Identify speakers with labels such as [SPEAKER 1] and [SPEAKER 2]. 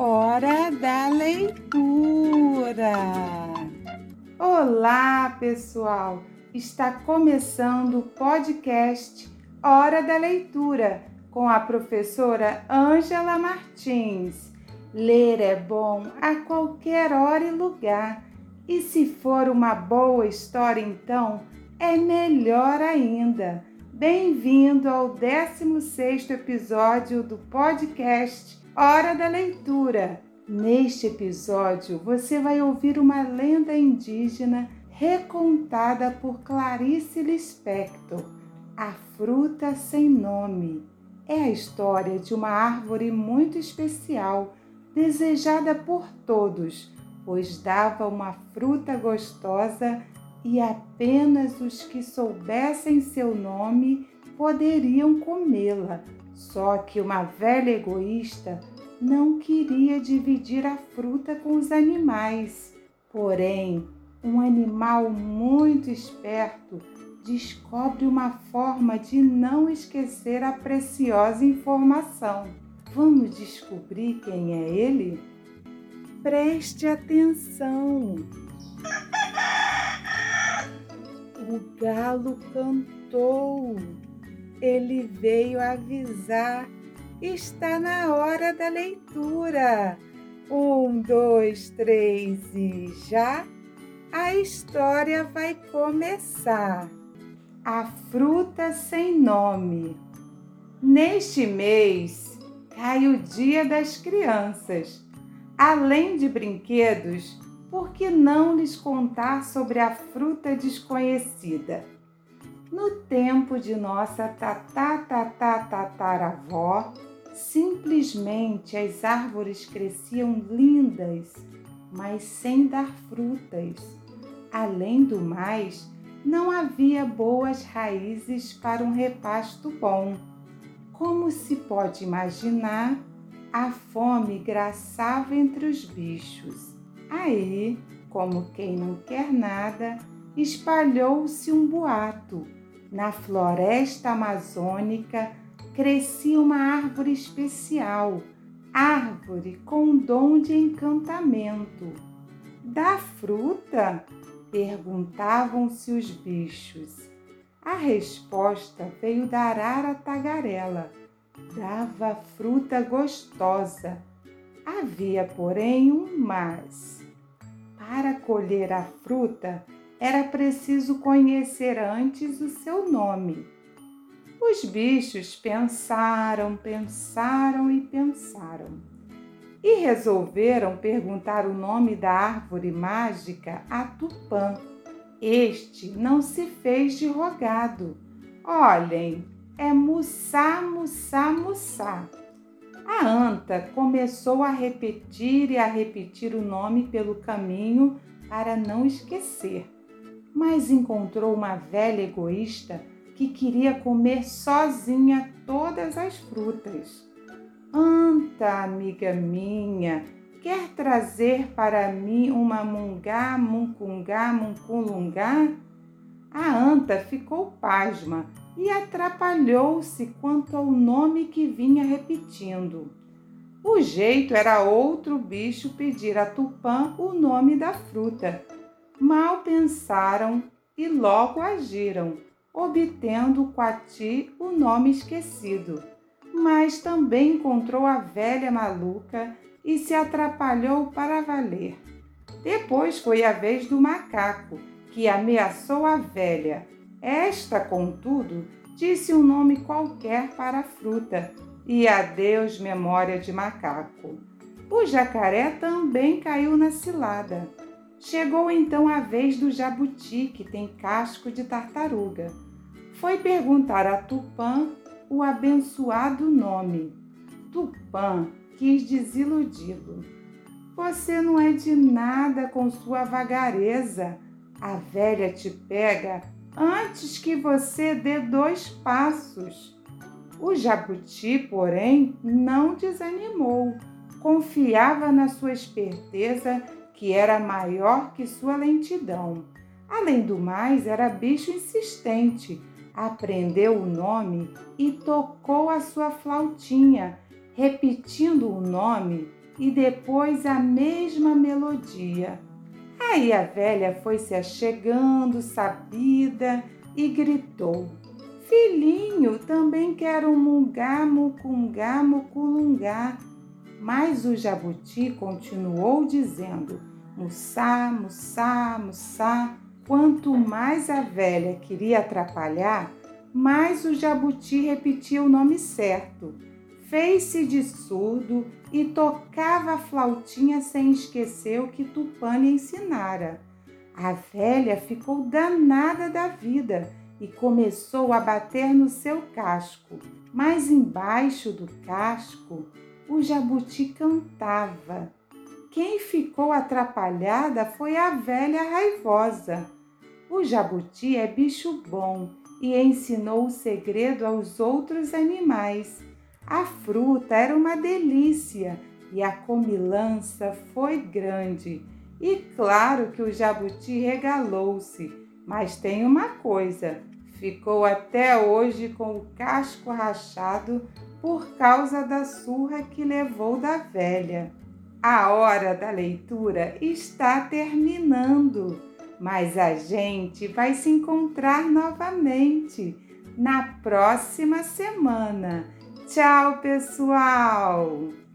[SPEAKER 1] Hora da leitura. Olá, pessoal! Está começando o podcast Hora da Leitura com a professora Ângela Martins. Ler é bom a qualquer hora e lugar, e se for uma boa história, então é melhor ainda. Bem-vindo ao 16 episódio do podcast Hora da Leitura. Neste episódio, você vai ouvir uma lenda indígena recontada por Clarice Lispector, A Fruta Sem Nome. É a história de uma árvore muito especial, desejada por todos, pois dava uma fruta gostosa e apenas os que soubessem seu nome poderiam comê-la. Só que uma velha egoísta não queria dividir a fruta com os animais. Porém, um animal muito esperto descobre uma forma de não esquecer a preciosa informação. Vamos descobrir quem é ele? Preste atenção! O galo cantou. Ele veio avisar. Está na hora da leitura. Um, dois, três e já a história vai começar. A fruta sem nome. Neste mês cai o Dia das Crianças. Além de brinquedos, por que não lhes contar sobre a fruta desconhecida? No tempo de nossa tatatataravó, simplesmente as árvores cresciam lindas, mas sem dar frutas. Além do mais, não havia boas raízes para um repasto bom. Como se pode imaginar, a fome graçava entre os bichos Aí, como quem não quer nada, espalhou-se um boato. Na floresta amazônica crescia uma árvore especial, árvore com dom de encantamento. Da fruta? perguntavam-se os bichos. A resposta veio da arara tagarela. Dava fruta gostosa. Havia, porém, um mas. Para colher a fruta, era preciso conhecer antes o seu nome. Os bichos pensaram, pensaram e pensaram. E resolveram perguntar o nome da árvore mágica a Tupã. Este não se fez de rogado. Olhem, é Mussá, Mussá, Mussá. A anta começou a repetir e a repetir o nome pelo caminho para não esquecer, mas encontrou uma velha egoísta que queria comer sozinha todas as frutas. Anta, amiga minha, quer trazer para mim uma mungá, muncungá, munculungá? A anta ficou pasma e atrapalhou-se quanto ao nome que vinha repetindo. O jeito era outro bicho pedir a Tupã o nome da fruta. Mal pensaram e logo agiram, obtendo Quati o nome esquecido. Mas também encontrou a velha maluca e se atrapalhou para valer. Depois foi a vez do macaco, que ameaçou a velha esta, contudo, disse um nome qualquer para a fruta e adeus memória de macaco. O jacaré também caiu na cilada. Chegou então a vez do jabuti, que tem casco de tartaruga. Foi perguntar a Tupã o abençoado nome. Tupã quis desiludi-lo. Você não é de nada com sua vagareza. A velha te pega antes que você dê dois passos. O jabuti, porém, não desanimou. Confiava na sua esperteza, que era maior que sua lentidão. Além do mais, era bicho insistente. Aprendeu o nome e tocou a sua flautinha, repetindo o nome e depois a mesma melodia. Aí a velha foi se achegando, sabida, e gritou: Filhinho, também quero mungá, mucungá, muculungá. Mas o jabuti continuou dizendo: Mussá, mussá, mussá. Quanto mais a velha queria atrapalhar, mais o jabuti repetia o nome certo. Fez-se de surdo e tocava a flautinha sem esquecer o que Tupã lhe ensinara. A velha ficou danada da vida e começou a bater no seu casco, mas embaixo do casco o jabuti cantava. Quem ficou atrapalhada foi a velha raivosa. O jabuti é bicho bom e ensinou o segredo aos outros animais. A fruta era uma delícia e a comilança foi grande. E claro que o jabuti regalou-se, mas tem uma coisa: ficou até hoje com o casco rachado por causa da surra que levou da velha. A hora da leitura está terminando, mas a gente vai se encontrar novamente na próxima semana. Tchau, pessoal!